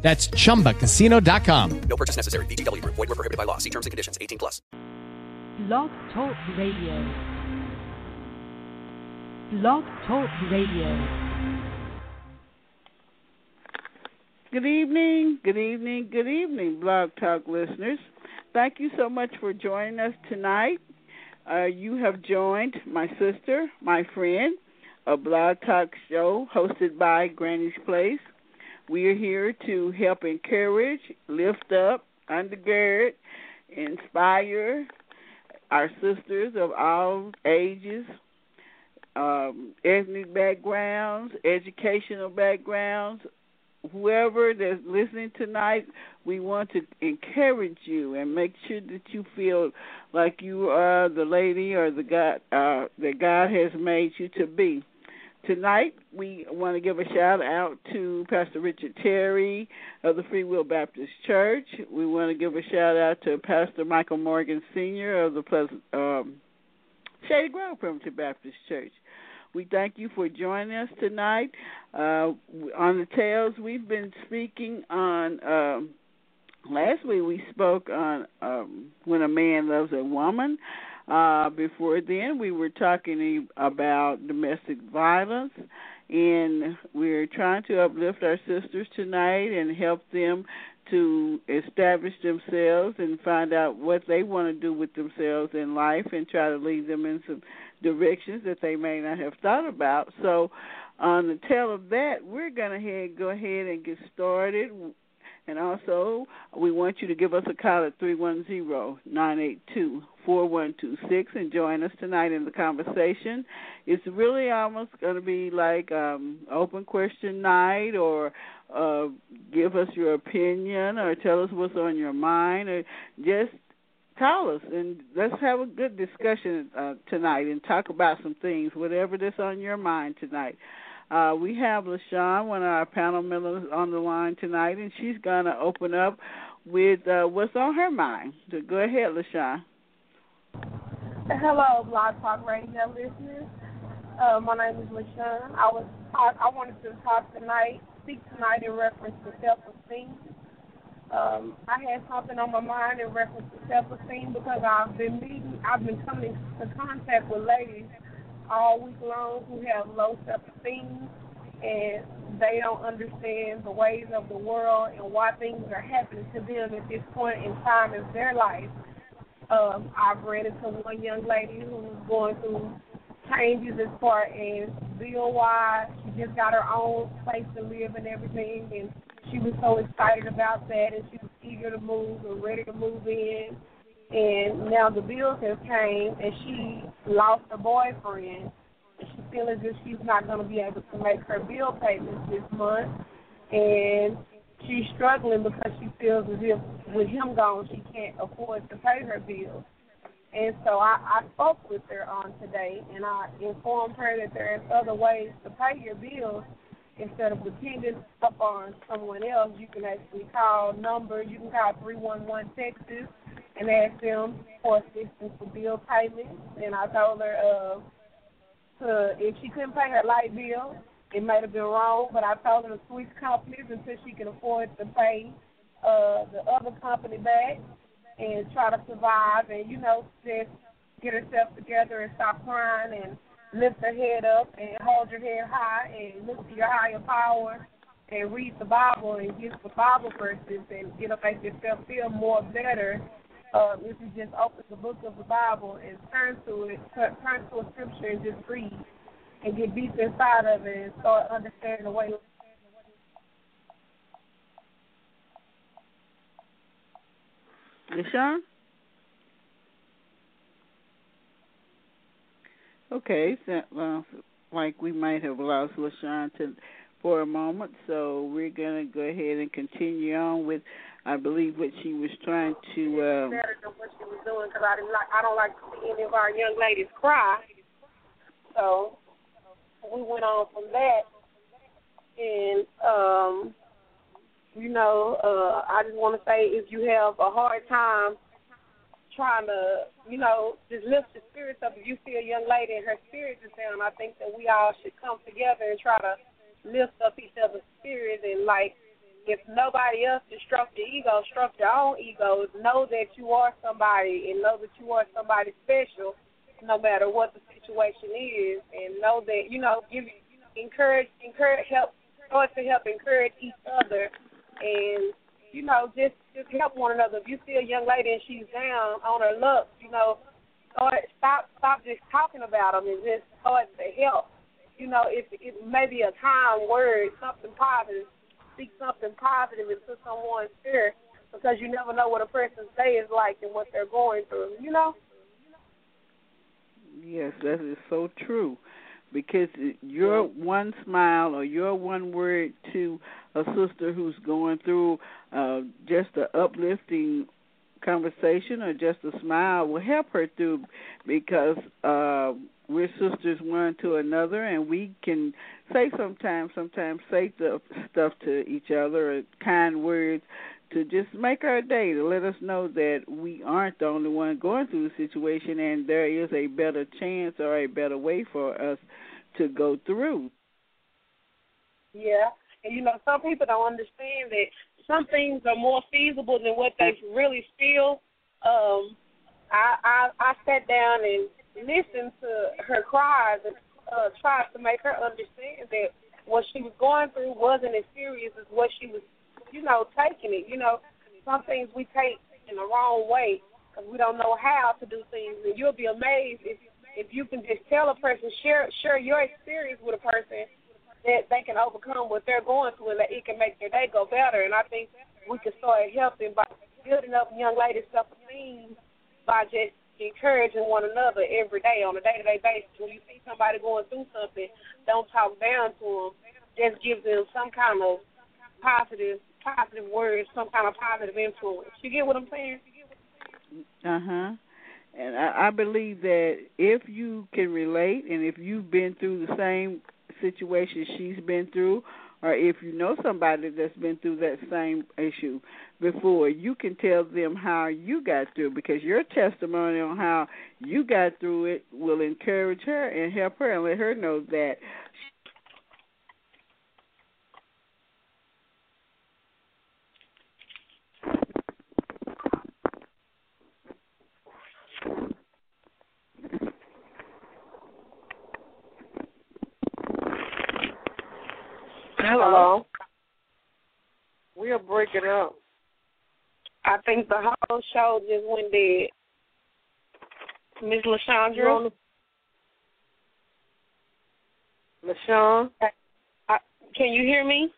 That's chumbacasino.com. No purchase necessary. VGW Group. Void were prohibited by law. See terms and conditions. 18 plus. Blog Talk Radio. Blog Talk Radio. Good evening, good evening, good evening, Blog Talk listeners. Thank you so much for joining us tonight. Uh, you have joined my sister, my friend, a Blog Talk show hosted by Granny's Place. We are here to help encourage, lift up, undergird, inspire our sisters of all ages, um, ethnic backgrounds, educational backgrounds, whoever that's listening tonight, we want to encourage you and make sure that you feel like you are the lady or the God uh, that God has made you to be. Tonight, we want to give a shout out to Pastor Richard Terry of the Free Will Baptist Church. We want to give a shout out to Pastor Michael Morgan Sr. of the Pleasant, um, Shady Grove Primitive Baptist Church. We thank you for joining us tonight. Uh, on the Tales, we've been speaking on. Um, last week we spoke on um, when a man loves a woman. Uh, before then, we were talking about domestic violence, and we're trying to uplift our sisters tonight and help them to establish themselves and find out what they want to do with themselves in life and try to lead them in some directions that they may not have thought about. So, on the tail of that, we're going to go ahead and get started and also, we want you to give us a call at 310-982-4126 and join us tonight in the conversation. It's really almost going to be like um open question night or uh give us your opinion or tell us what's on your mind or just call us and let's have a good discussion uh, tonight and talk about some things, whatever that's on your mind tonight. Uh, we have LaShawn, one of our panel members, on the line tonight, and she's going to open up with uh, what's on her mind. So go ahead, LaShawn. Hello, Blog Talk Radio listeners. Uh, my name is LaShawn. I was I, I wanted to talk tonight, speak tonight in reference to self-esteem. Um, I had something on my mind in reference to self-esteem because I've been meeting, I've been coming into contact with ladies all week long who have low self esteem and they don't understand the ways of the world and why things are happening to them at this point in time in their life. Um, I've ran into one young lady who's going through changes as far as bill wise. She just got her own place to live and everything and she was so excited about that and she was eager to move and ready to move in and now the bills have came, and she lost her boyfriend. And she feels as if she's not going to be able to make her bill payments this month, and she's struggling because she feels as if with him gone, she can't afford to pay her bills. And so I, I spoke with her on today, and I informed her that there are other ways to pay your bills instead of depending upon someone else. You can actually call numbers. You can call three one one Texas and asked them for assistance with bill payments. And I told her uh, to if she couldn't pay her light bill, it might have been wrong, but I told her to switch companies until she could afford to pay uh, the other company back and try to survive and, you know, just get herself together and stop crying and lift her head up and hold your head high and look to your higher power and read the Bible and get the Bible verses and up make yourself feel more better uh, if you just open the book of the Bible and turn to it, turn to a scripture and just read and get deep inside of it and start understanding the way. LaShawn? Okay, so, well, like we might have lost LaShawn to, for a moment, so we're going to go ahead and continue on with I believe what she was trying to. Um, better than what she was doing because I didn't like. I don't like to see any of our young ladies cry. So we went on from that, and um, you know, uh, I just want to say if you have a hard time trying to, you know, just lift the spirits up. If you see a young lady and her spirit is down, I think that we all should come together and try to lift up each other's spirits and like if nobody else can stroke your ego, stroke your own ego. Know that you are somebody and know that you are somebody special no matter what the situation is and know that, you know, give encourage encourage help start to help encourage each other and you know, just just help one another. If you see a young lady and she's down on her luck, you know, start stop stop just talking about them and just start to help. You know, if it may be a kind word, something positive, speak something positive into someone's spirit because you never know what a person's day is like and what they're going through. You know. Yes, that is so true. Because your one smile or your one word to a sister who's going through uh, just an uplifting conversation or just a smile will help her through because uh we're sisters one to another and we can say sometimes sometimes say the stuff to each other kind words to just make our day to let us know that we aren't the only one going through the situation and there is a better chance or a better way for us to go through yeah and you know, some people don't understand that some things are more feasible than what they really feel. Um, I I I sat down and listened to her cries and uh, tried to make her understand that what she was going through wasn't as serious as what she was, you know, taking it. You know, some things we take in the wrong way because we don't know how to do things, and you'll be amazed if if you can just tell a person, share share your experience with a person that they can overcome what they're going through and that it can make their day go better. And I think we can start helping by building up young ladies' self esteem by just encouraging one another every day on a day to day basis. When you see somebody going through something, don't talk down to them. Just give them some kind of positive positive words, some kind of positive influence. You get what I'm saying? Uh huh. And I, I believe that if you can relate and if you've been through the same situation she's been through, or if you know somebody that's been through that same issue before, you can tell them how you got through because your testimony on how you got through it will encourage her and help her and let her know that Hello. We'll break it up. I think the whole show just went dead. Miss LaShondra? LaShawn? Uh, can you hear me?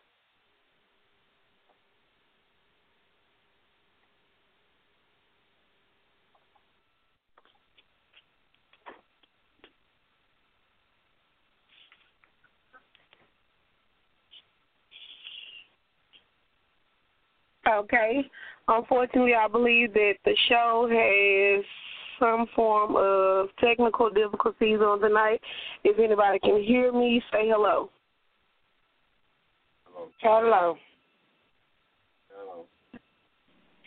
Okay. Unfortunately, I believe that the show has some form of technical difficulties on tonight. If anybody can hear me, say hello. Hello. Hello.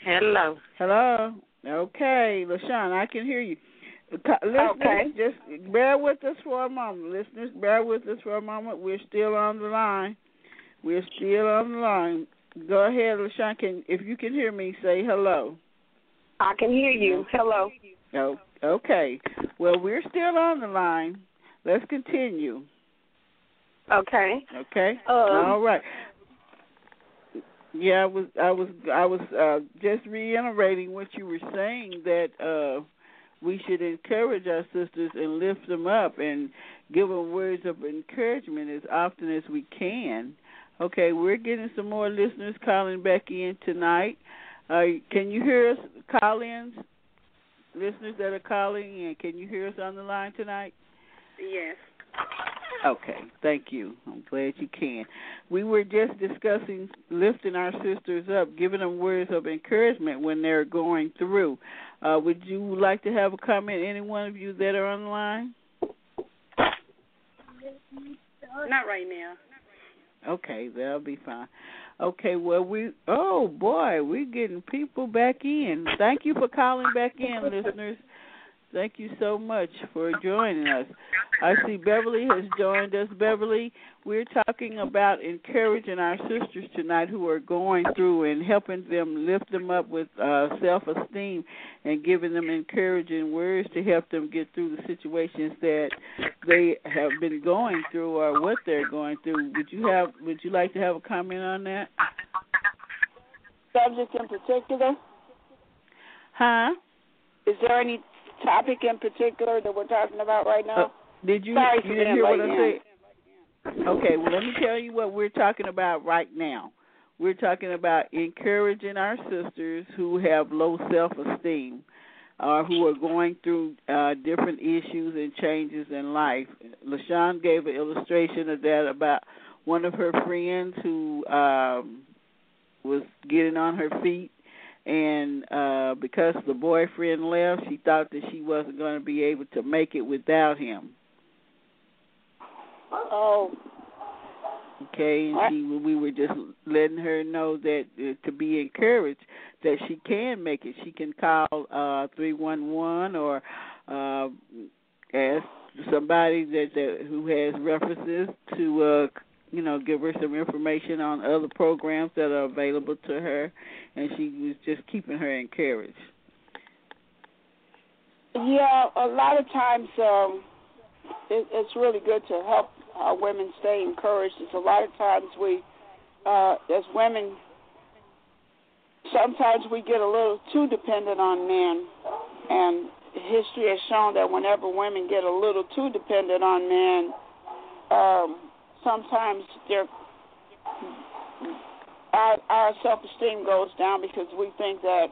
Hello. Hello. Okay, LaShawn, I can hear you. Listeners, okay. just bear with us for a moment. Listeners, bear with us for a moment. We're still on the line. We're still on the line. Go ahead, LaShawn. Can if you can hear me, say hello. I can hear you. Hello. Oh, okay. Well, we're still on the line. Let's continue. Okay. Okay. Um, All right. Yeah, I was I was I was uh just reiterating what you were saying that uh we should encourage our sisters and lift them up and give them words of encouragement as often as we can. Okay, we're getting some more listeners calling back in tonight. Uh, can you hear us, call-ins? Listeners that are calling in, can you hear us on the line tonight? Yes. Okay, thank you. I'm glad you can. We were just discussing lifting our sisters up, giving them words of encouragement when they're going through. Uh, would you like to have a comment, any one of you that are online? Not right now. Okay, that'll be fine. Okay, well we oh boy, we're getting people back in. Thank you for calling back in, listeners. Thank you so much for joining us. I see Beverly has joined us. Beverly, we're talking about encouraging our sisters tonight who are going through and helping them lift them up with uh, self esteem and giving them encouraging words to help them get through the situations that they have been going through or what they're going through. Would you have would you like to have a comment on that? Subject in particular? Huh? Is there any topic in particular that we're talking about right now? Uh, did you, Sorry you didn't hear what I said? Okay, well let me tell you what we're talking about right now. We're talking about encouraging our sisters who have low self esteem or who are going through uh different issues and changes in life. LaShawn gave an illustration of that about one of her friends who um was getting on her feet and uh because the boyfriend left she thought that she wasn't going to be able to make it without him. Oh, okay and she we were just letting her know that uh, to be encouraged that she can make it. She can call uh 311 or uh ask somebody that, that who has references to uh you know give her some information on other programs that are available to her and she was just keeping her encouraged yeah. A lot of times, um, it, it's really good to help our women stay encouraged. It's a lot of times we, uh, as women, sometimes we get a little too dependent on men, and history has shown that whenever women get a little too dependent on men, um, sometimes their our, our self-esteem goes down because we think that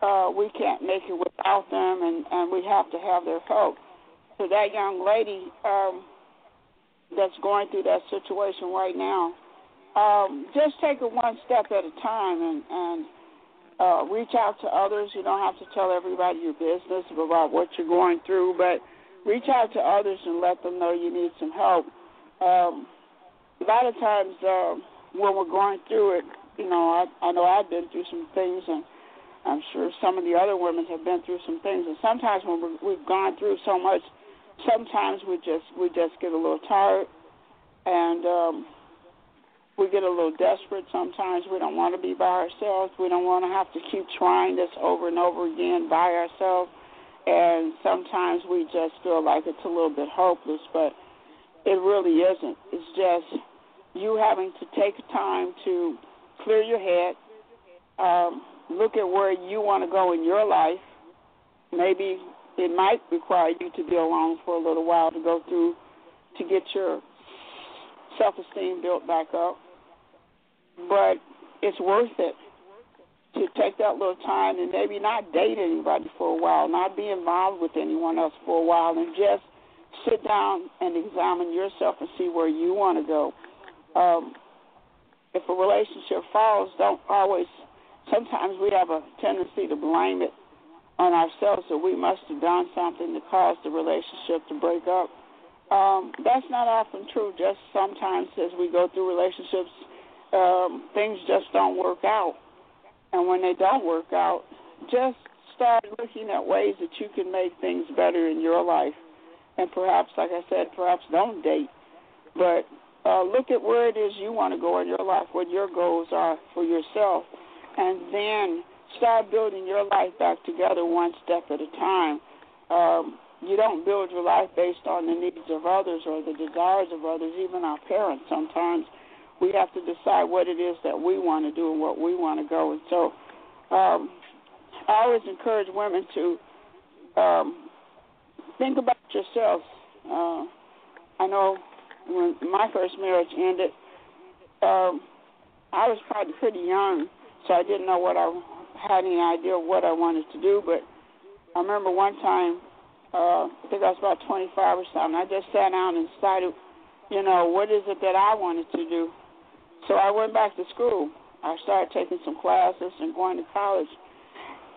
uh, we can't make it without them, and and we have to have their help. So that young lady um, that's going through that situation right now, um, just take it one step at a time and and uh, reach out to others. You don't have to tell everybody your business about what you're going through, but reach out to others and let them know you need some help. Um, a lot of times uh, when we're going through it, you know, I, I know I've been through some things, and I'm sure some of the other women have been through some things. And sometimes when we're, we've gone through so much, sometimes we just we just get a little tired, and um, we get a little desperate. Sometimes we don't want to be by ourselves. We don't want to have to keep trying this over and over again by ourselves. And sometimes we just feel like it's a little bit hopeless, but it really isn't. It's just you having to take time to clear your head, um, look at where you want to go in your life. Maybe it might require you to be alone for a little while to go through to get your self esteem built back up. But it's worth it to take that little time and maybe not date anybody for a while, not be involved with anyone else for a while, and just sit down and examine yourself and see where you want to go. Um, if a relationship falls, don't always. Sometimes we have a tendency to blame it on ourselves that we must have done something to cause the relationship to break up. Um, that's not often true. Just sometimes as we go through relationships, um, things just don't work out. And when they don't work out, just start looking at ways that you can make things better in your life. And perhaps, like I said, perhaps don't date, but uh, look at where it is you want to go in your life, what your goals are for yourself, and then start building your life back together one step at a time. Um, you don't build your life based on the needs of others or the desires of others, even our parents. Sometimes we have to decide what it is that we want to do and what we want to go. And so um, I always encourage women to um, think about yourself. Uh, I know when my first marriage ended, um, I was probably pretty young, so I didn't know what I had any idea of what I wanted to do. But I remember one time, uh, I think I was about 25 or something. I just sat down and decided you know, what is it that I wanted to do? So I went back to school. I started taking some classes and going to college.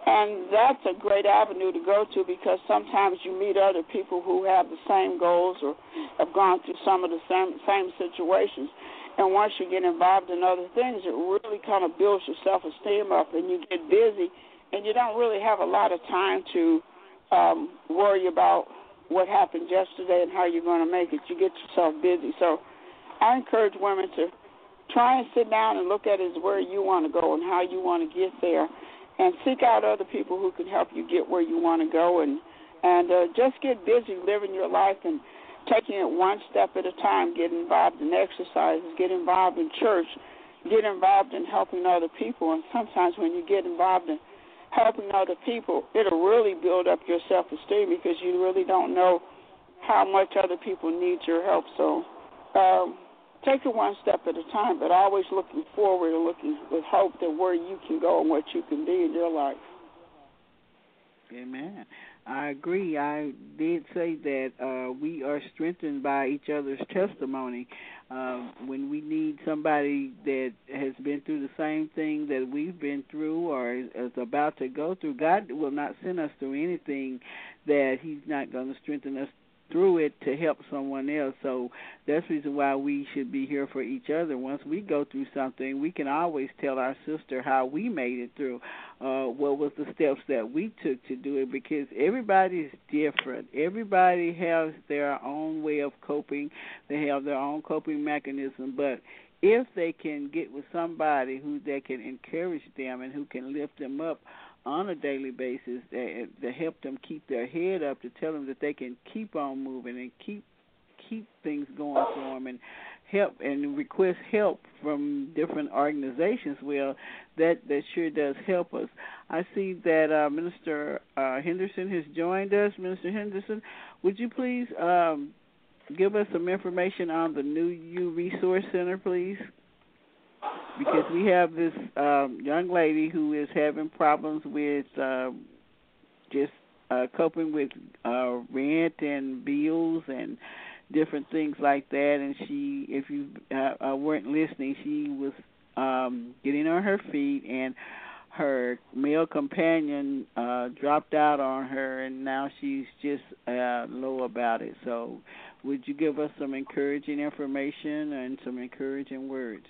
And that's a great avenue to go to because sometimes you meet other people who have the same goals or have gone through some of the same same situations. And once you get involved in other things, it really kind of builds your self esteem up, and you get busy, and you don't really have a lot of time to um, worry about what happened yesterday and how you're going to make it. You get yourself busy. So I encourage women to try and sit down and look at it as where you want to go and how you want to get there and seek out other people who can help you get where you want to go and and uh, just get busy living your life and taking it one step at a time get involved in exercises get involved in church get involved in helping other people. And sometimes when you get involved in helping other people it'll really build up your self esteem because you really don't know how much other people need your help. So um take it one step at a time, but always looking forward and looking with hope that where you can go and what you can be in your life. Amen. I agree. I did say that uh, we are strengthened by each other's testimony. Uh, when we need somebody that has been through the same thing that we've been through or is about to go through, God will not send us through anything that He's not going to strengthen us through it to help someone else. So that's the reason why we should be here for each other. Once we go through something, we can always tell our sister how we made it through, uh, what was the steps that we took to do it, because everybody is different. Everybody has their own way of coping. They have their own coping mechanism, but if they can get with somebody who they can encourage them and who can lift them up on a daily basis that that help them keep their head up to tell them that they can keep on moving and keep keep things going for them and help and request help from different organizations well that that sure does help us. I see that uh, minister uh, henderson has joined us. Minister henderson would you please um, give us some information on the new u resource center please because we have this um, young lady who is having problems with uh, just uh, coping with uh, rent and bills and different things like that. And she, if you uh, uh, weren't listening, she was um, getting on her feet and her male companion uh dropped out on her and now she's just uh low about it so would you give us some encouraging information and some encouraging words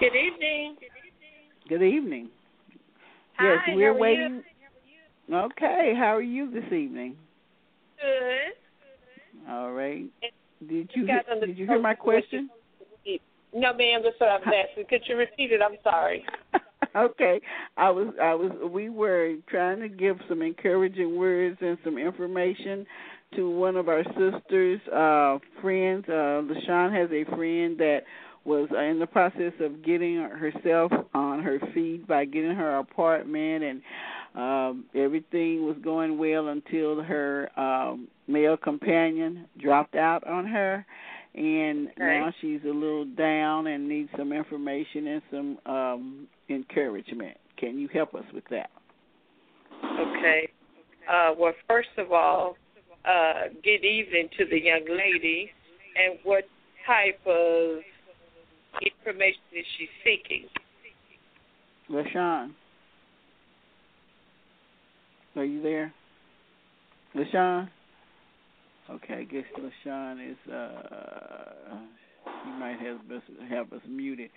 Good evening. Good evening. Hi, yes, we're waiting. You? Okay, how are you this evening? Good. All right. Did you Got on the did you hear my question? No, ma'am. That's what I was asking. Could you repeat it? I'm sorry. okay. I was I was we were trying to give some encouraging words and some information to one of our sisters, uh friends. Uh LaShawn has a friend that was in the process of getting herself on her feet by getting her apartment and um everything was going well until her um male companion dropped out on her and okay. now she's a little down and needs some information and some um encouragement. Can you help us with that? Okay. Uh well first of all, uh good evening to the young lady and what type of information is she seeking? LaShawn. Are you there? LaShawn? Okay, I guess LaShawn is uh you might have us have us muted.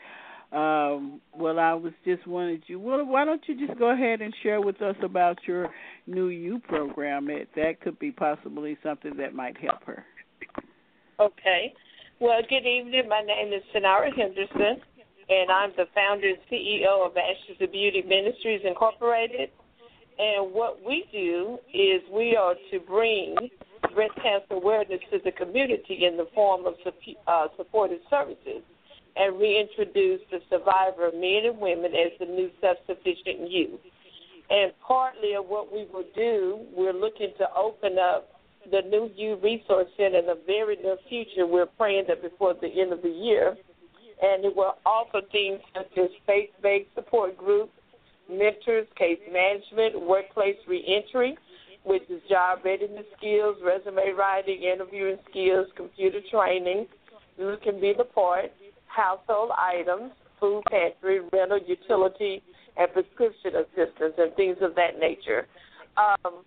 Um, well, I was just wanted you. Well, why don't you just go ahead and share with us about your new U program? It, that could be possibly something that might help her. Okay. Well, good evening. My name is Sonara Henderson, and I'm the founder and CEO of Ashes of Beauty Ministries Incorporated. And what we do is we are to bring breast cancer awareness to the community in the form of uh, supportive services and reintroduce the survivor men and women as the new self-sufficient youth. And partly of what we will do, we're looking to open up the new U Resource Center in the very near future. We're praying that before the end of the year. And it will offer things such as faith-based support groups, mentors, case management, workplace reentry, which is job readiness skills, resume writing, interviewing skills, computer training. You can be the part, household items, food pantry, rental, utility, and prescription assistance, and things of that nature. Um,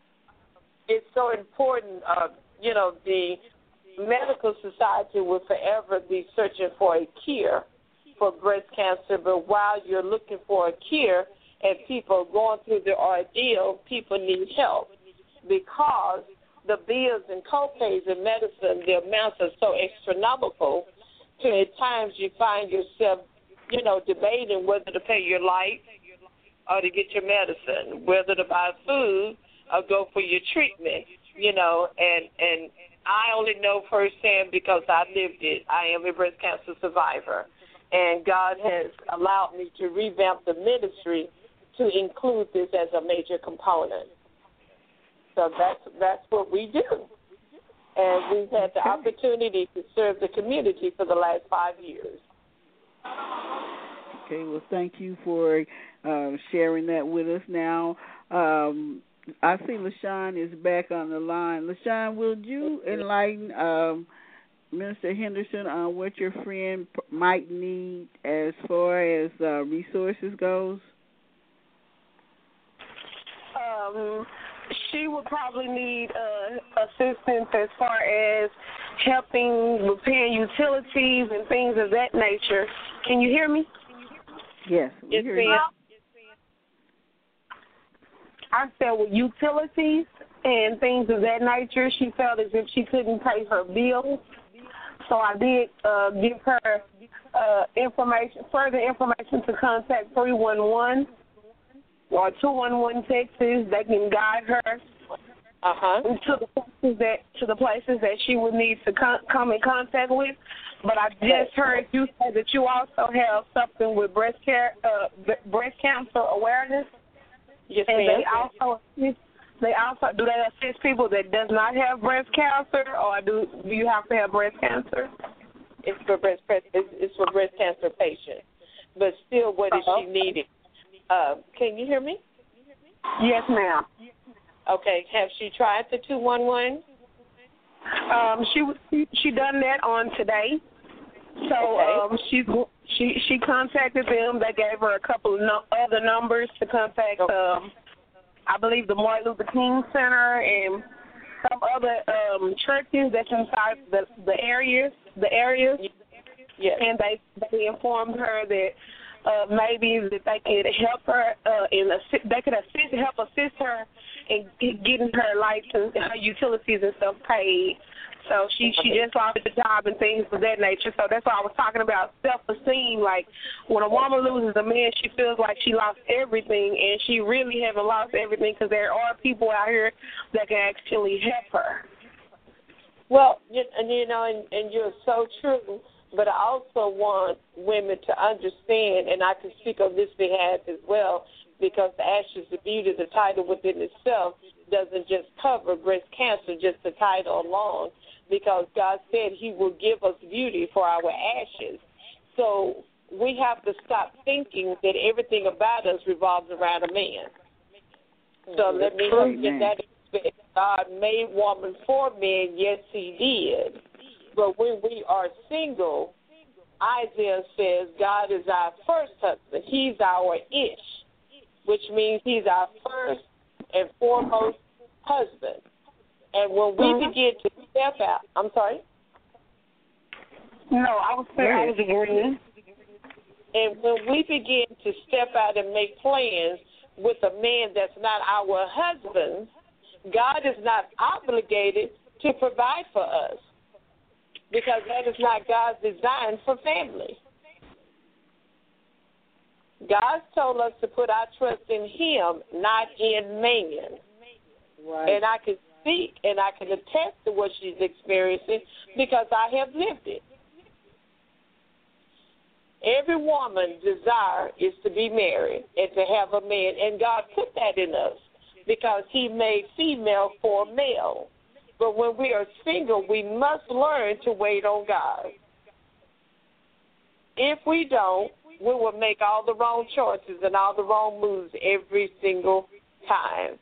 it's so important. Uh, you know, the medical society will forever be searching for a cure for breast cancer, but while you're looking for a cure and people are going through the ordeal, people need help because the bills and co-pays in medicine, the amounts are so astronomical. To at times you find yourself, you know, debating whether to pay your light or to get your medicine, whether to buy food or go for your treatment. You know, and and I only know firsthand because I lived it. I am a breast cancer survivor, and God has allowed me to revamp the ministry to include this as a major component. So that's that's what we do. And we've had the opportunity to serve the community for the last five years. Okay, well, thank you for uh, sharing that with us. Now, um, I see Lashawn is back on the line. Lashawn, will you enlighten um, Minister Henderson on what your friend might need as far as uh, resources goes? Um, she would probably need uh, assistance as far as helping repairing utilities and things of that nature. Can you hear me? Yes, we hear you. I said with utilities and things of that nature, she felt as if she couldn't pay her bills. So I did uh, give her uh, information, further information to contact 311 or 211 Texas. They can guide her uh-huh. to the places that to the places that she would need to con- come in contact with. But I just heard you say that you also have something with breast care, uh, breast cancer awareness. Yes, and ma'am. they also assist, they also do they assist people that does not have breast cancer, or do do you have to have breast cancer? It's for breast it's, it's for breast cancer patients, but still, what is Uh-huh. she needing? Uh, can you hear me? Yes, ma'am. Okay. Have she tried the two one one? Um, she she, she done that on today. So Okay. um, she she she contacted them. They gave her a couple of no, other numbers to contact. Um, I believe the Martin Luther King Center and some other um, churches that's inside the the areas the areas. Yes. And they they informed her that uh, maybe that they could help her uh, in assi- they could assist help assist her in getting her license, her utilities and stuff paid. So she she just lost the job and things of that nature. So that's why I was talking about self esteem. Like when a woman loses a man, she feels like she lost everything, and she really haven't lost everything because there are people out here that can actually help her. Well, you, and you know, and, and you're so true. But I also want women to understand, and I can speak on this behalf as well, because the Ashes of Beauty, the title within itself, doesn't just cover breast cancer, just the title alone, because God said He will give us beauty for our ashes. So we have to stop thinking that everything about us revolves around a man. So mm-hmm. let me help get that aspect. God made woman for men, yes, He did. But when we are single, Isaiah says God is our first husband. He's our ish, which means He's our first and foremost husband. And when we uh-huh. begin to step out, I'm sorry. No, I was saying I was agreeing. And when we begin to step out and make plans with a man that's not our husband, God is not obligated to provide for us because that is not God's design for family. God told us to put our trust in Him, not in man. Right. And I can and I can attest to what she's experiencing because I have lived it. Every woman's desire is to be married and to have a man, and God put that in us because He made female for male. But when we are single, we must learn to wait on God. If we don't, we will make all the wrong choices and all the wrong moves every single time.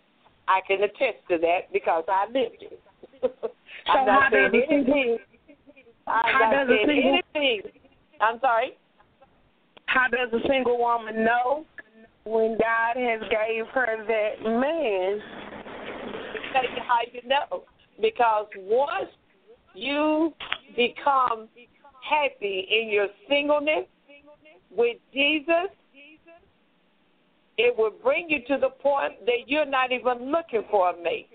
I can attest to that because I lived it. I'm So not how saying does a single- anything. I'm how not does a saying single- anything. I'm sorry. How does a single woman know when God has gave her that man? how you know. Because once you become happy in your singleness with Jesus, it will bring you to the point that you're not even looking for a mate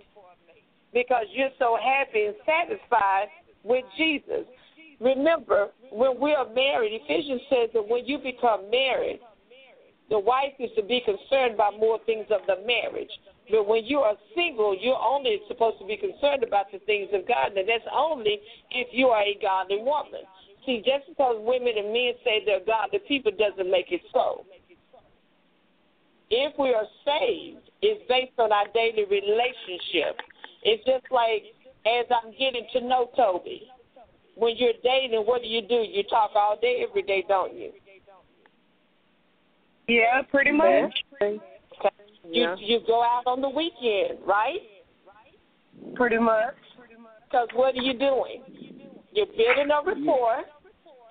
because you're so happy and satisfied with Jesus. Remember, when we are married, Ephesians says that when you become married, the wife is to be concerned about more things of the marriage. But when you are single, you're only supposed to be concerned about the things of God, and that's only if you are a godly woman. See, just because women and men say they're godly people doesn't make it so. If we are saved, it's based on our daily relationship. It's just like as I'm getting to know Toby. When you're dating, what do you do? You talk all day, every day, don't you? Yeah, pretty much. You you go out on the weekend, right? Pretty much. Because what are you doing? You're building a rapport,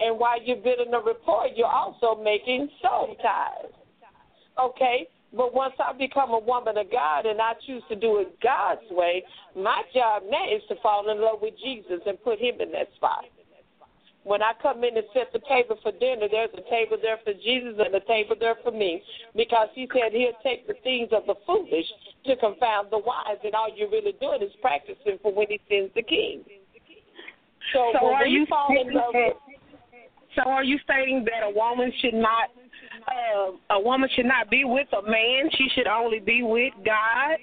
and while you're building a rapport, you're also making soul ties. Okay? But once I become a woman of God and I choose to do it God's way, my job now is to fall in love with Jesus and put him in that spot. When I come in and set the table for dinner, there's a table there for Jesus and a table there for me. Because he said he'll take the things of the foolish to confound the wise, and all you're really doing is practicing for when he sends the king. So, So are you fall in love with so are you stating that a woman should not uh, a woman should not be with a man, she should only be with God?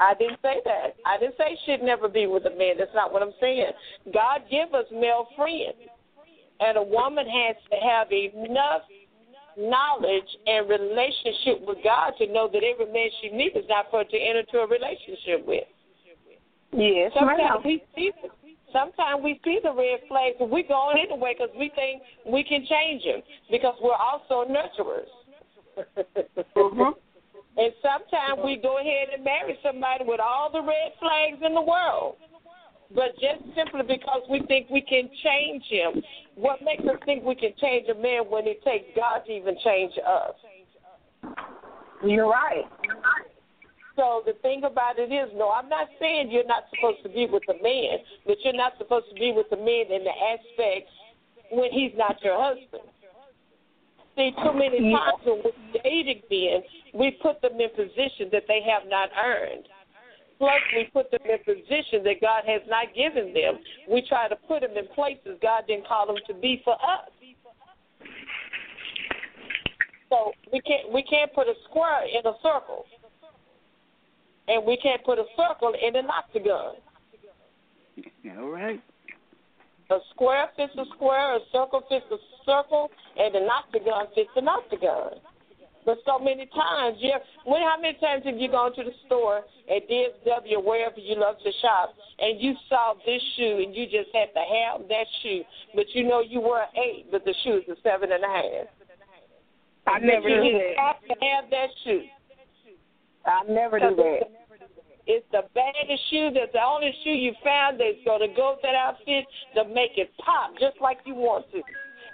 I didn't say that. I didn't say she'd never be with a man. That's not what I'm saying. God give us male friends. And a woman has to have enough knowledge and relationship with God to know that every man she meets is not for her to enter into a relationship with. Yes, Sometimes we see sometimes we see the red flags, and we go on anyway because we think we can change them because we're also nurturers. Mm-hmm. And sometimes we go ahead and marry somebody with all the red flags in the world. But just simply because we think we can change him, what makes us think we can change a man when it takes God to even change us? You're right. So the thing about it is, no, I'm not saying you're not supposed to be with a man, but you're not supposed to be with a man in the aspect when he's not your husband. See, too many times when we're dating men, we put them in positions that they have not earned. Plus, we put them in positions that God has not given them. We try to put them in places God didn't call them to be for us. So we can't we can't put a square in a circle, and we can't put a circle in an octagon. All right. A square fits a square, a circle fits a circle, and an octagon fits an octagon. But so many times, yeah. When how many times have you gone to the store at DSW or wherever you love to shop, and you saw this shoe and you just had to have that shoe, but you know you were an eight, but the shoe is a seven and a half. I never you do just that. have to have that shoe. I never do that. It's the baddest shoe. That's the only shoe you found that's going to go with that outfit to make it pop just like you want to.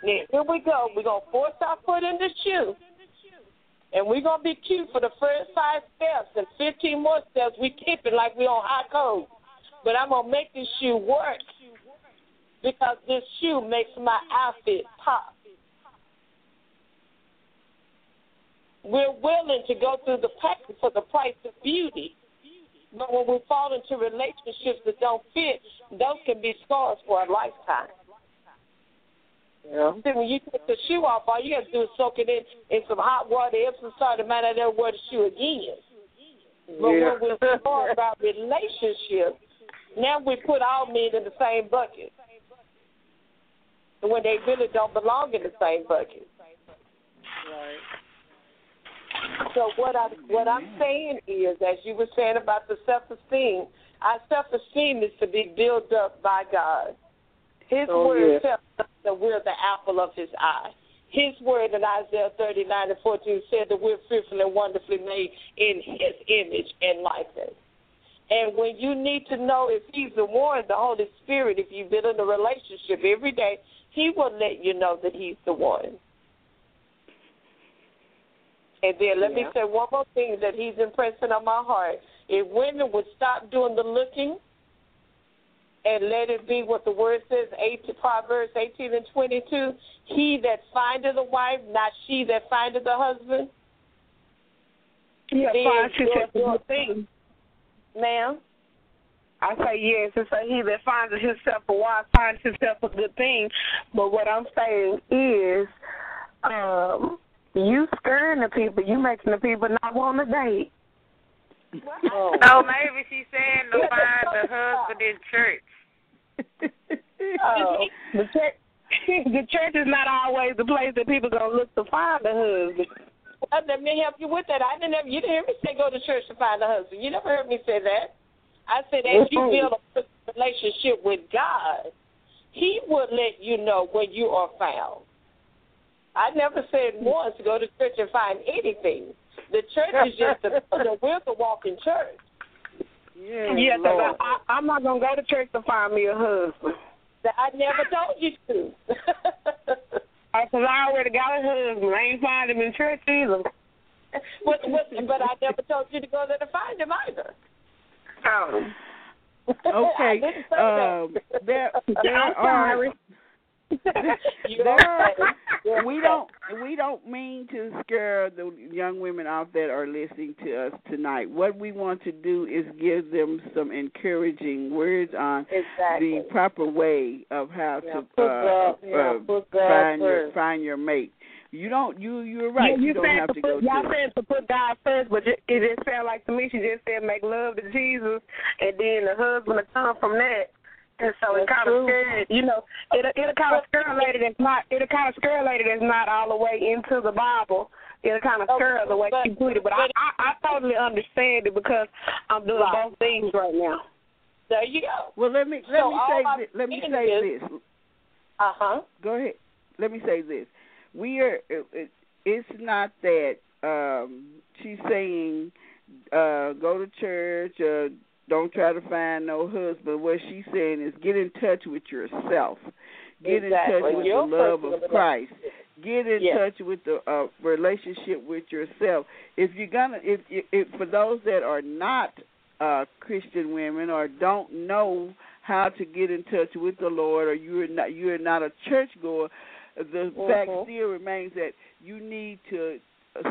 Now, here we go. We're going to force our foot in the shoe. And we're going to be cute for the first five steps. And 15 more steps, we keep it like we on high code. But I'm going to make this shoe work because this shoe makes my outfit pop. We're willing to go through the package for the price of beauty. But when we fall into relationships that don't fit, those can be scars for a lifetime. Yeah. See, when you take the shoe off, all you have to do is soak it in in some hot water, Epsom salt, and might not ever wear the shoe again. But Yeah. when we're talking about relationships, now we put all men in the same bucket. When they really don't belong in the same bucket. So what I what I'm saying is, as you were saying about the self esteem, our self esteem is to be built up by God. His Oh, word yeah. tells us that we're the apple of His eye. His word in Isaiah 39 and 14 said that we're fearfully and wonderfully made in His image and likeness. And when you need to know if He's the one, the Holy Spirit, if you've been in a relationship every day, He will let you know that He's the one. And then let me say one more thing that He's impressing on my heart. If women would stop doing the looking and let it be what the word says, 18, Proverbs 18 and 22, he that findeth a wife, not she that findeth a husband. Yeah, Then a your- good thing. Ma'am? I say yes, it's a he that finds himself a wife finds himself a good thing. But what I'm saying is, um, you scaring the people, you making the people not want to date. Oh. So maybe she's saying to find the husband in church. Oh. The church, the church is not always the place that people gonna look to find a husband. Well, let me help you with that. I didn't ever, you didn't hear me say go to church to find a husband. You never heard me say that. I said as you build a relationship with God, He will let you know when you are found. I never said once go to church and find anything. The church is just the, the we're the walking church. Yes, Yeah, 'cause Lord. I, I, I'm not gonna go to church to find me a husband. That I never told you to. Because I already got a husband. I ain't find him in church either. but, but, but I never told you to go there to find him either. Oh. I Okay. didn't say Um, that. there, there I'm are. sorry. We don't we don't mean to scare the young women out that are listening to us tonight. What we want to do is give them some encouraging words on exactly. the proper way of how Yeah, to uh, God- yeah, uh, find your first. find your mate. You don't you you're right. You, You, don't have to to put, go y'all to said to put God first, but it, it just sounded like to me she just said make love to Jesus, and then the husband will come from that. And so it kind of true. scared, you know, it it'll kind of scare a lady that's not it'll kind of scare a lady that's not all the way into the Bible. It'll kind of scare her the way she put it, but I, I I totally understand it because I'm doing Right. both things right now. There you go. Well, let me let So me say I'm let me say is- this. Uh huh. Go ahead. Let me say this. We are. It, it, it's not that um, she's saying uh, go to church. Uh, don't try to find no husband. What she's saying is get in touch with yourself. Get Exactly. in touch with Your the love of Christ. Get in Yes. touch with the uh, relationship with yourself. If you're gonna, if, if, if for those that are not uh, Christian women or don't know how to get in touch with the Lord, or you're not you're not a church goer, the fact Mhm. still remains that you need to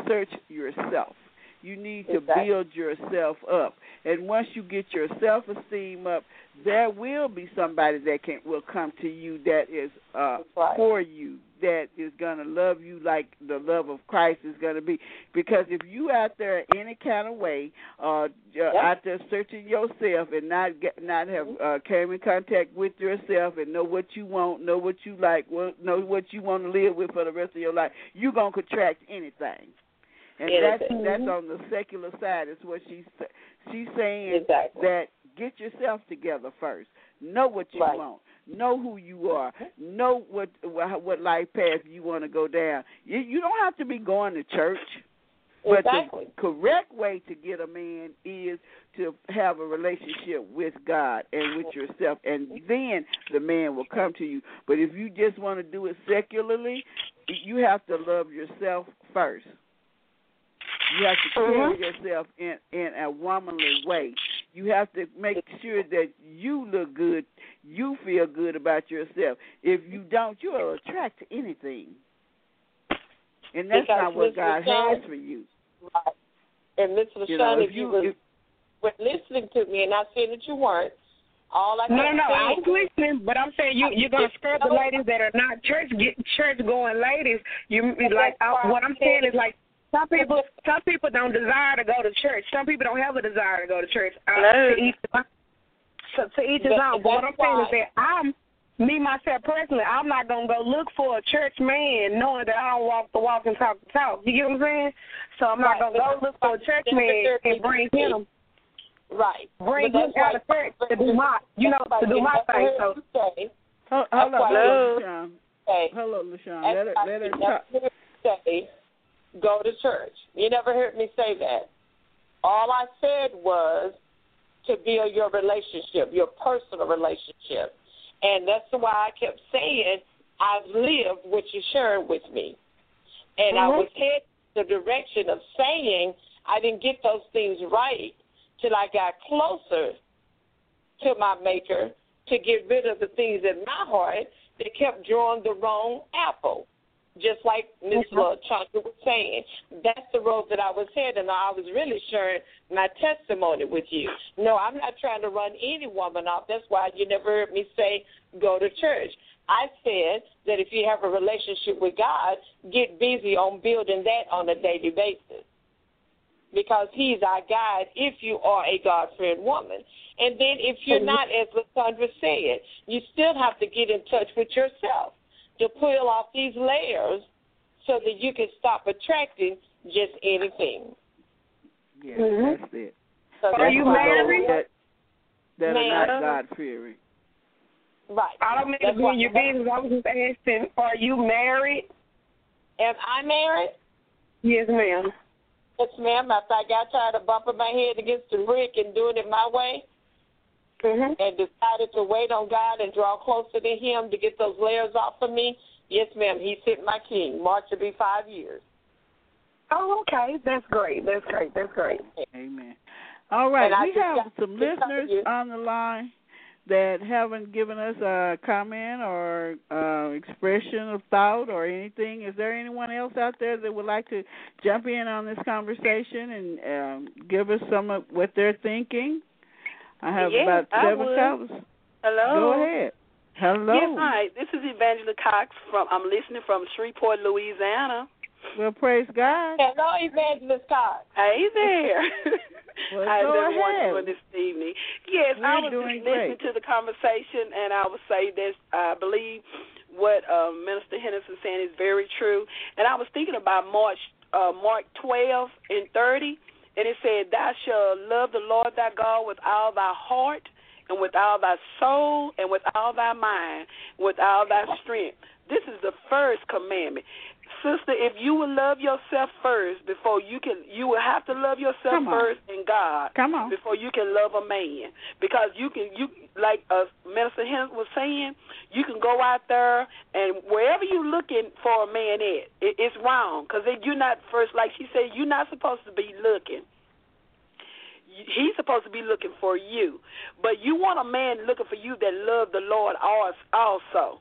search yourself. You need to build yourself up, and once you get your self esteem up, there will be somebody that can will come to you that is uh, right. for you, that is gonna love you like the love of Christ is gonna be. Because if you out there any kind of way, uh, uh out there searching yourself and not get, not have uh, came in contact with yourself and know what you want, know what you like, know what you want to live with for the rest of your life, you're gonna contract anything. And that's Anything. that's mm-hmm. on the secular side. Is what she's she's saying Exactly. that get yourself together first. Know what you Right. want. Know who you are. Mm-hmm. Know what what life path you want to go down. You, you don't have to be going to church. But Exactly. the correct way to get a man is to have a relationship with God and with yourself, and mm-hmm. then the man will come to you. But if you just want to do it secularly, you have to love yourself first. You have to uh-huh. carry yourself in in a womanly way. You have to make sure that you look good, you feel good about yourself. If you don't, you will attract to anything, and that's Because not what Mr. God Sean- has for you. Right. And Miss You know, LaShawn, if if you you was if, were listening to me and I said that you weren't, all I No, kept no, I saying was listening, but I'm saying you you're gonna scare the ladies that are not church get church going ladies. You like I, what I'm saying is like some people some people don't desire to go to church. Some people don't have a desire to go to church. Uh, Hello. to each so to each his own. What I'm saying is that I'm me myself personally, I'm not gonna go look for a church man knowing that I don't walk the walk and talk the talk. You get what I'm saying? So I'm not Right. gonna go look for a church man and bring him right. bring him out of church to do my you know, to do my thing. So I heard you say. hold, hold on, Hello. Sean. say. Hello, LaShawn. Let her, let her talk. Heard me say, go to church. You never heard me say that. All I said was to build your relationship, your personal relationship. And that's why I kept saying, I've lived what you shared with me. And I Mhm. was headed the direction of saying I didn't get those things right till I got closer to my maker to get rid of the things in my heart that kept drawing the wrong apple. Just like Ms. LaChanka was saying, that's the road that I was heading. I was really sharing my testimony with you. No, I'm not trying to run any woman off. That's why you never heard me say go to church. I said that if you have a relationship with God, get busy on building that on a daily basis because He's our guide if you are a God fearing woman. And then if you're not, as Lysandra said, you still have to get in touch with yourself to peel off these layers so that you can stop attracting just anything. Yeah, Mhm. that's it. So Are that's you married? That, that are not God fearing. Right. I don't mean That's to be your business. I was just asking, are you married? Am I married? Yes, ma'am. Yes, ma'am. After I got tired of bumping my head against the brick and doing it my way, Mhm. and decided to wait on God and draw closer to Him to get those layers off of me, yes, ma'am, He sent my king. March will be five years. Oh, okay. That's great. That's great. That's great. Amen. All right, And we have some listeners on the line that haven't given us a comment or uh, expression of thought or anything. Is there anyone else out there that would like to jump in on this conversation and um, give us some of what they're thinking? I have Yes, about I seven would. callers. Hello. Go ahead. Hello. Yes, hi. This is Evangelina Cox from. I'm listening from Shreveport, Louisiana. Well, praise God. Hello, Evangelist Cox. Hey there. Well, How's go everyone ahead. doing this evening? Yes, We're was doing just listening great. to the conversation, and I would say that I believe what um, Minister Henderson saying is very true. And I was thinking about March, uh, Mark 12 and 30, and it said, "Thou shalt love the Lord thy God with all thy heart." And with all thy soul, and with all thy mind, with all thy strength. This is the first commandment sister, if you will love yourself first before you can, you will have to love yourself first in God Come on. before you can love a man. Because you can, you like uh, Minister Henry was saying, you can go out there and wherever you're looking for a man at, it, it's wrong. Because you're not first, like she said, you're not supposed to be looking. He's supposed to be looking for you, but you want a man looking for you that love the Lord also.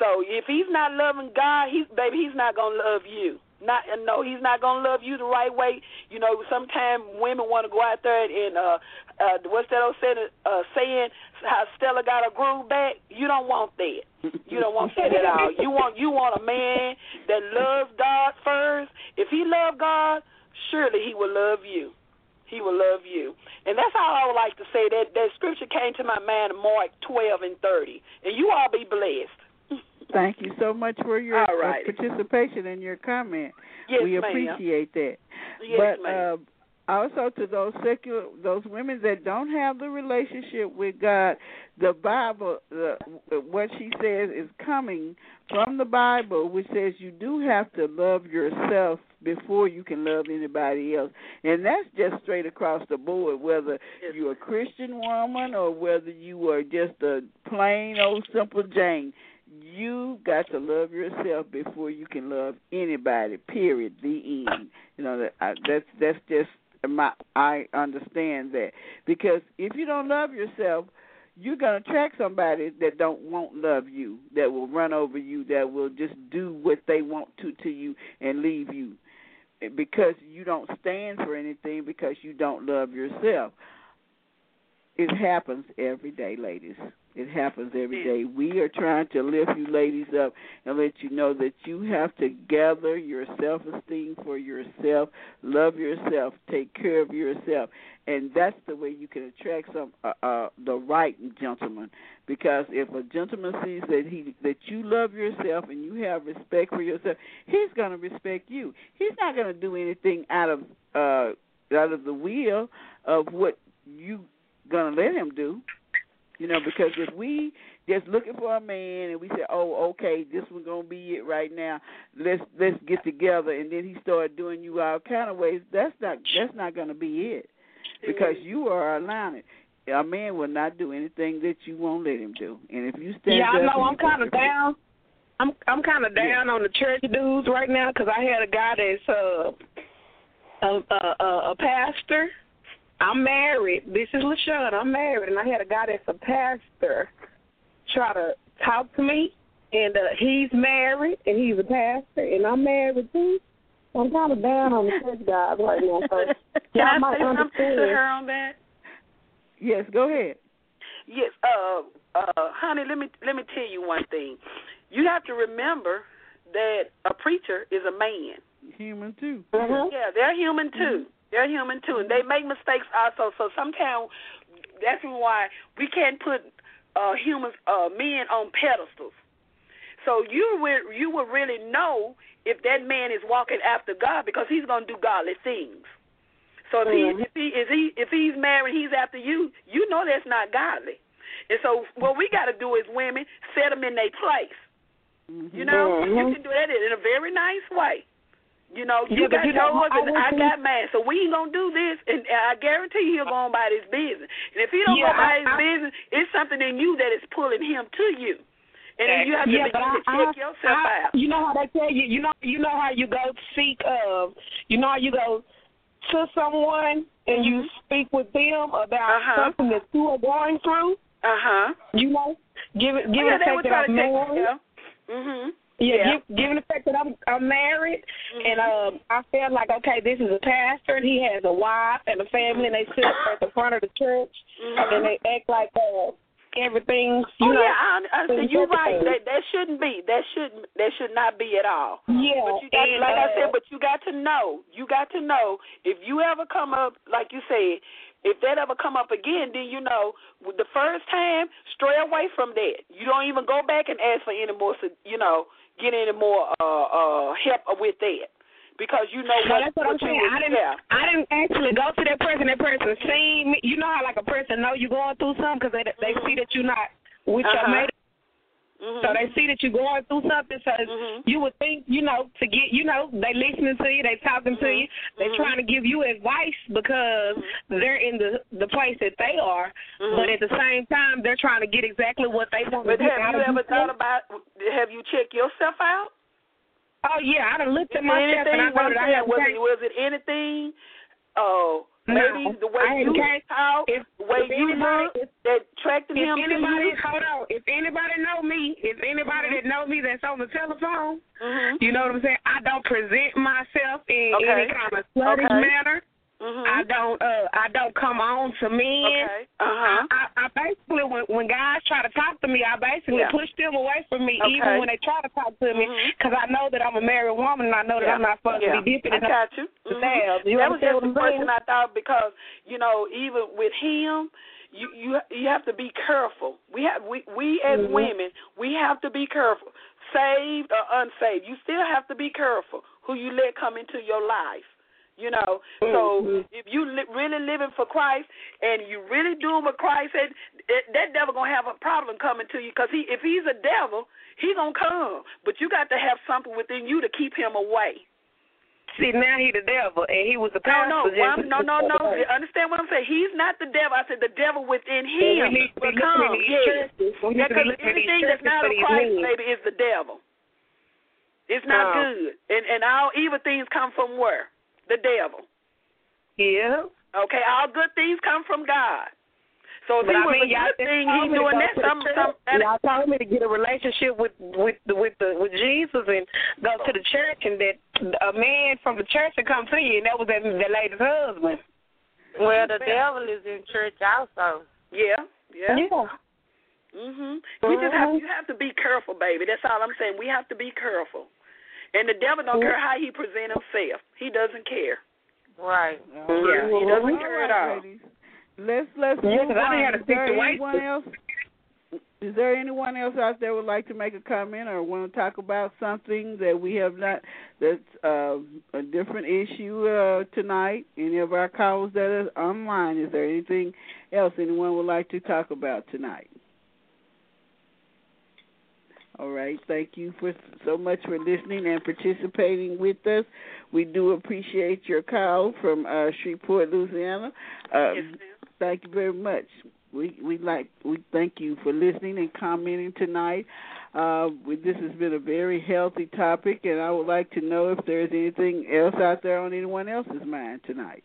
So if he's not loving God, he's baby, he's not gonna love you. Not no, he's not gonna love you the right way. You know, sometimes women want to go out there and uh, uh, what's that old saying? Uh, saying how Stella got her groove back. You don't want that. You don't want that at all. You want you want a man that loves God first. If he love God, surely he will love you. He will love you. And that's all I would like to say. That that scripture came to my mind, Mark twelve and thirty. And you all be blessed. Thank you so much for your uh, participation and your comment. Yes, we ma'am. appreciate that. Yes, but ma'am. uh, also to those secular, those women that don't have the relationship with God, the Bible, the, what she says is coming from the Bible, which says you do have to love yourself before you can love anybody else, and that's just straight across the board. Whether you're a Christian woman or whether you are just a plain old simple Jane, you got to love yourself before you can love anybody. Period. The end. You know that I, that's that's just my. I understand that because if you don't love yourself, you're gonna attract somebody that don't won't love you, that will run over you, that will just do what they want to to you and leave you because you don't stand for anything because you don't love yourself. It happens every day, ladies. It happens every day. We are trying to lift you ladies up and let you know that you have to gather your self esteem for yourself, love yourself, take care of yourself, and that's the way you can attract some uh, uh the right gentleman. Because if a gentleman sees that he that you love yourself and you have respect for yourself, he's going to respect you. He's not going to do anything out of uh out of the will of what you going to let him do. You know, because if we just looking for a man, and we say, "Oh, okay, this was gonna be it right now. Let's let's get together." And then he started doing you all kind of ways. That's not that's not gonna be it, because you are allowing it. A man will not do anything that you won't let him do, and if you stand Yeah, I know. I'm kind of down. I'm I'm kind of down on the church dudes right now because I had a guy that's uh, a, a a a pastor. I'm married. This is LaShawn. I'm married, and I had a guy that's a pastor try to talk to me, and uh, he's married and he's a pastor, and I'm married too. So I'm kind of down on the church guys right now. So Can I might say something to her on that? Yes, go ahead. Yes, uh, uh, honey, let me let me tell you one thing. You have to remember that a preacher is a man. Human too. Mhm. Yeah, they're human too. They're human too, and they make mistakes also. So sometimes that's why we can't put uh, humans, uh, men on pedestals. So you will you will really know if that man is walking after God because he's going to do godly things. So if Mhm. he if he is he if he's married, he's after you. You know that's not godly. And so what we got to do as women set them in their place. You know, you Mhm. can do that in a very nice way. You know, you but got you know, yours I I got mine. So we ain't gonna do this, and I guarantee he'll go on by his business. And if he don't Yeah, go by I- his I- business, it's something in you that is pulling him to you, and then you have to yeah, begin to check yourself out. You know how they tell you. You know. You know how you go seek. Uh, you know how you go to someone and you speak with them about Mm-hmm. Uh-huh. something that you are going through. Uh huh. You know, give it, give yeah, it they a would fact try that to take married. yeah. Mhm. Yeah, Yeah. Given the fact that I'm I'm married and um I felt like okay, this is a pastor and he has a wife and a family and they sit at the front of the church and they act like uh everything's you Oh know yeah, I, I understand. You're right. That that shouldn't be. That shouldn't. That should not be at all. Yeah, But you got, and, like I uh, said, but you got to know. You got to know if you ever come up, like you said, if that ever come up again, then you know the first time, stray away from that. You don't even go back and ask for any more. You know, get any more uh uh help with that because you know what, that's what, I'm you saying. was- I didn't. yeah. I didn't actually go to that person. That person seen me. You know how like a person know you're going through something because they they see that you're not with your Uh-huh. mate. Mhm. So they see that you're going through something. So Mhm. you would think, you know, to get, you know, they listening to you, they talking to you, they Mhm. trying to give you advice because they're in the the place that they are. Mhm. But at the same time, they're trying to get exactly what they want to But have you ever thought about? Have you checked yourself out? Oh yeah, I done looked at myself anything? and I know that I saying, was it was it anything? Oh, maybe No, the way you ain't- talk, if- the way if you anybody- look, that attracted If him to anybody, you. hold on. If anybody know me, if anybody Mhm. that know me that's on the telephone, Mhm. you know what I'm saying. I don't present myself in Okay. any kind of slutty Okay. manner. Mhm. I don't. uh I don't come on to men. Okay. Uh huh. I, I, I basically, when when guys try to talk to me, I basically Yeah. push them away from me, Okay. even when they try to talk to me, because I know that I'm a married woman and I know that yeah. I'm not supposed yeah. to be dipping I got you. Mhm. tabs. You that was just the I'm question? I thought because you know even with him, you you you have to be careful. We have we we as Mhm. women we have to be careful, saved or unsaved. You still have to be careful who you let come into your life. You know, so Mhm. if you li- really living for Christ and you really doing what Christ said, that devil gonna have a problem coming to you because he if he's a devil, he gonna come. But you got to have something within you to keep him away. See, now he the devil, and he was the pastor. no, well, no, no, no. You understand what I'm saying? He's not the devil. I said the devil within we him need to be will come. Yes. churches. Yeah, to be 'cause looking at these anything that's not of Christ, baby, is the devil. It's not Oh. good. And and all evil things come from where? The devil. Yeah. Okay, all good things come from God. So if But he I was mean, a good thing, told he's doing that. to the Some, some, and y'all told me to get a relationship with with the, with the with Jesus and go to the church, and that a man from the church would come to you, and that was that, that lady's husband. Well, the devil is in church also. yeah, yeah. Yeah. Mhm. We just have Mhm. you have to be careful, baby. That's all I'm saying. We have to be careful. And the devil don't care how he present himself. He doesn't care. Right. All Yeah, he doesn't All care at all. ladies. Let's let's Yeah, move 'cause I on. had to Is there to white anyone else? Is there anyone else out there would like to make a comment or want to talk about something that we have not that's uh, a different issue uh, tonight? Any of our callers that are online? Is there anything else anyone would like to talk about tonight? All right. Thank you for so much for listening and participating with us. We do appreciate your call from uh, Shreveport, Louisiana. Uh, Yes, thank you very much. We we like we thank you for listening and commenting tonight. Uh, we, this has been a very healthy topic, and I would like to know if there's anything else out there on anyone else's mind tonight.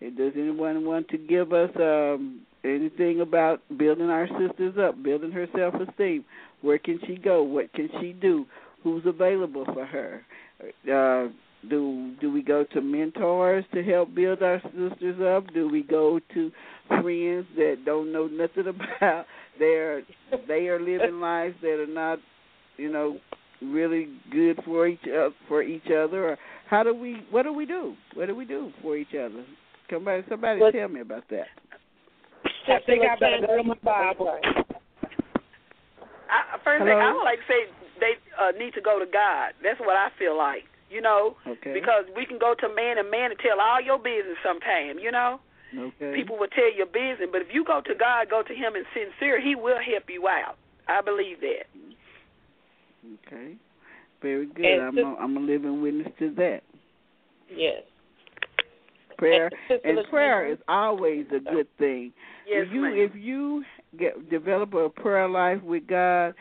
Does anyone want to give us um, anything about building our sisters up, building her self esteem? Where can she go? What can she do? Who's available for her? Uh, do do we go to mentors to help build our sisters up? Do we go to friends that don't know nothing about their they are living lives that are not, you know, really good for each uh, for each other? Or how do we? What do we do? What do we do for each other? Somebody, somebody, What- tell me about that. I think I better go to my Bible. I, first thing I would like to say they uh, need to go to God. That's what I feel like. You know, Okay. because we can go to man and man and tell all your business sometime. You know, okay. people will tell your business, but if you go to God, go to Him in sincere, He will help you out. I believe that. Okay. Very good. And I'm sis- a, I'm a living witness to that. Yes. Prayer And and prayer is always a good thing. Yes, if you ma'am. if you get develop a prayer life with God,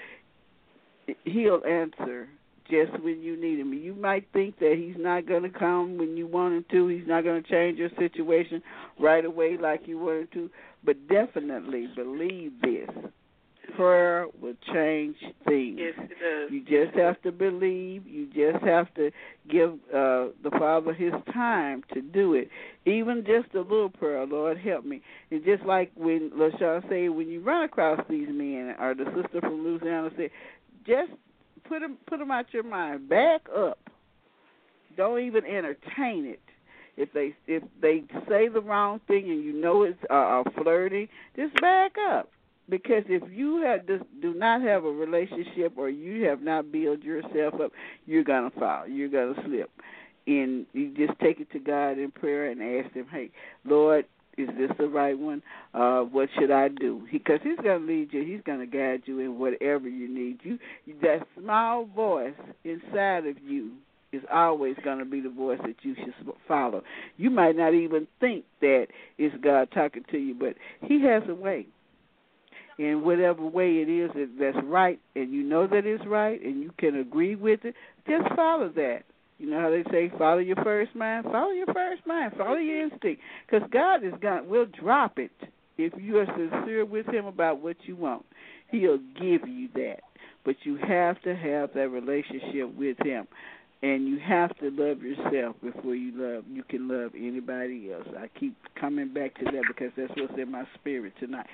He'll answer just when you need Him. You might think that He's not going to come when you want Him to. He's not going to change your situation right away like you want Him to. But definitely believe this: prayer will change things. yes, it does. You just have to believe. You just have to give uh, the Father His time to do it. Even just a little prayer, Lord, help me. And just like when LaShawn said, when you run across these men, or the sister from Louisiana said, just put them put them out your mind. Back up. Don't even entertain it. If they if they say the wrong thing and you know it's uh, uh, flirting, just back up because if you have just do not have a relationship or you have not built yourself up, you're gonna fall. You're gonna slip. And you just take it to God in prayer and ask Him, "Hey, Lord, is this the right one? Uh, what should I do?" Because He's gonna lead you. He's gonna guide you in whatever you need. You that small voice inside of you is always going to be the voice that you should follow. You might not even think that it's God talking to you, but He has a way in whatever way it is that that's right, and you know that it's right, and you can agree with it, just follow that. You know how they say, follow your first mind, follow your first mind, follow your instinct, because God is going will drop it if you are sincere with Him about what you want. He'll give you that, but you have to have that relationship with Him. And you have to love yourself before you love. You can love anybody else. I keep coming back to that because that's what's in my spirit tonight.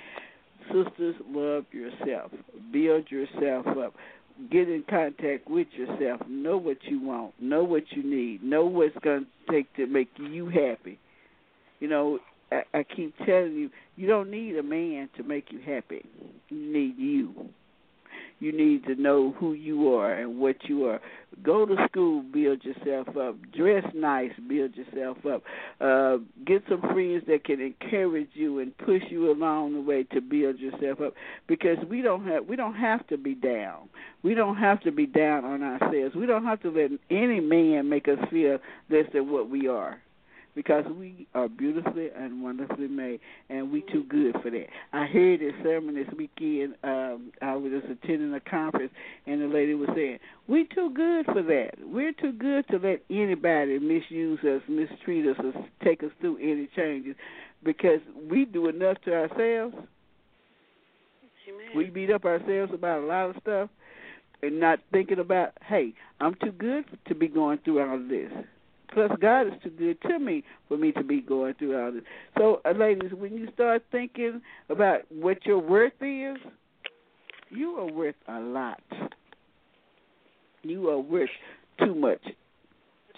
Sisters, love yourself. Build yourself up. Get in contact with yourself. Know what you want. Know what you need. Know what's going to take to make you happy. You know, I, I keep telling you, you don't need a man to make you happy. You need you. You need to know who you are and what you are. Go to school, build yourself up. Dress nice, build yourself up. Uh, get some friends that can encourage you and push you along the way to build yourself up. Because we don't have we don't have to be down. We don't have to be down on ourselves. We don't have to let any man make us feel less than what we are because we are beautifully and wonderfully made, and we too good for that. I heard a sermon this weekend. Um, I was just attending a conference, and the lady was saying, "We too good for that. We're too good to let anybody misuse us, mistreat us, or take us through any changes, because we do enough to ourselves. We beat up ourselves about a lot of stuff." And not thinking about, hey, I'm too good to be going through all of this. Plus, God is too good to me for me to be going through all this. So, uh, ladies, when you start thinking about what your worth is, you are worth a lot. You are worth too much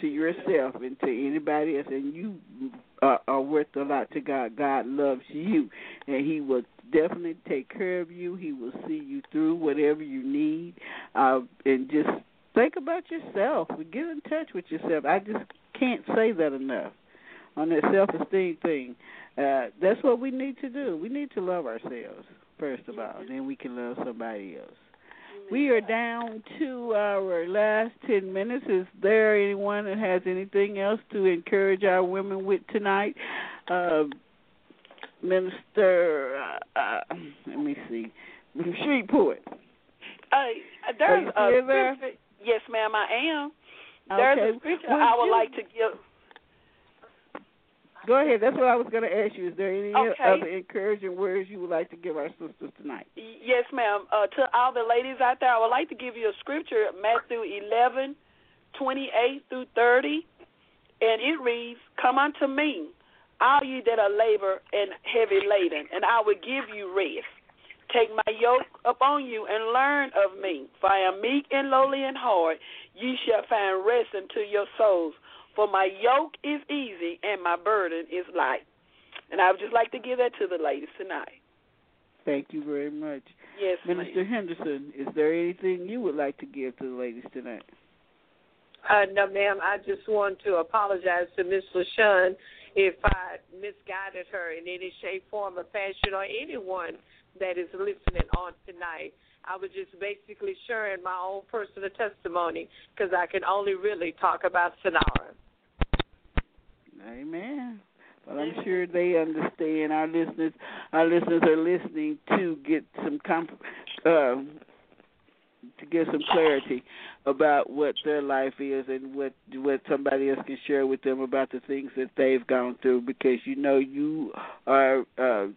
to yourself and to anybody else, and you are, are worth a lot to God. God loves you, and He will definitely take care of you. He will see you through whatever you need, uh, and just think about yourself. Get in touch with yourself. I just can't say that enough on that self-esteem thing. Uh, that's what we need to do. We need to love ourselves first of all, then we can love somebody else. We are down to our last 10 minutes. Is there anyone that has anything else to encourage our women with tonight? Uh, Minister, uh, uh, let me see, Street Poet. Uh, there's Are you a there? Yes, ma'am, I am. There's Okay. a scripture Would I would you- like to give. Go ahead. That's what I was going to ask you. Is there any Okay. other encouraging words you would like to give our sisters tonight? Yes, ma'am. Uh, to all the ladies out there, I would like to give you a scripture, Matthew 11, 28 through 30. And it reads, Come unto me, all ye that are labor and heavy laden, and I will give you rest. Take my yoke upon you and learn of me, for I am meek and lowly in heart. Ye shall find rest unto your souls. For my yoke is easy and my burden is light. And I would just like to give that to the ladies tonight. Thank you very much. Yes, Minister ma'am. Henderson, is there anything you would like to give to the ladies tonight? Uh, no, ma'am. I just want to apologize to Miss LaShawn if I misguided her in any shape, form, or fashion, or anyone that is listening on tonight. I was just basically sharing my own personal testimony because I can only really talk about Sonara. Amen. Well, I'm sure they understand. Our listeners, our listeners are listening to get some comp- uh, to get some clarity about what their life is and what what somebody else can share with them about the things that they've gone through. Because you know you are uh,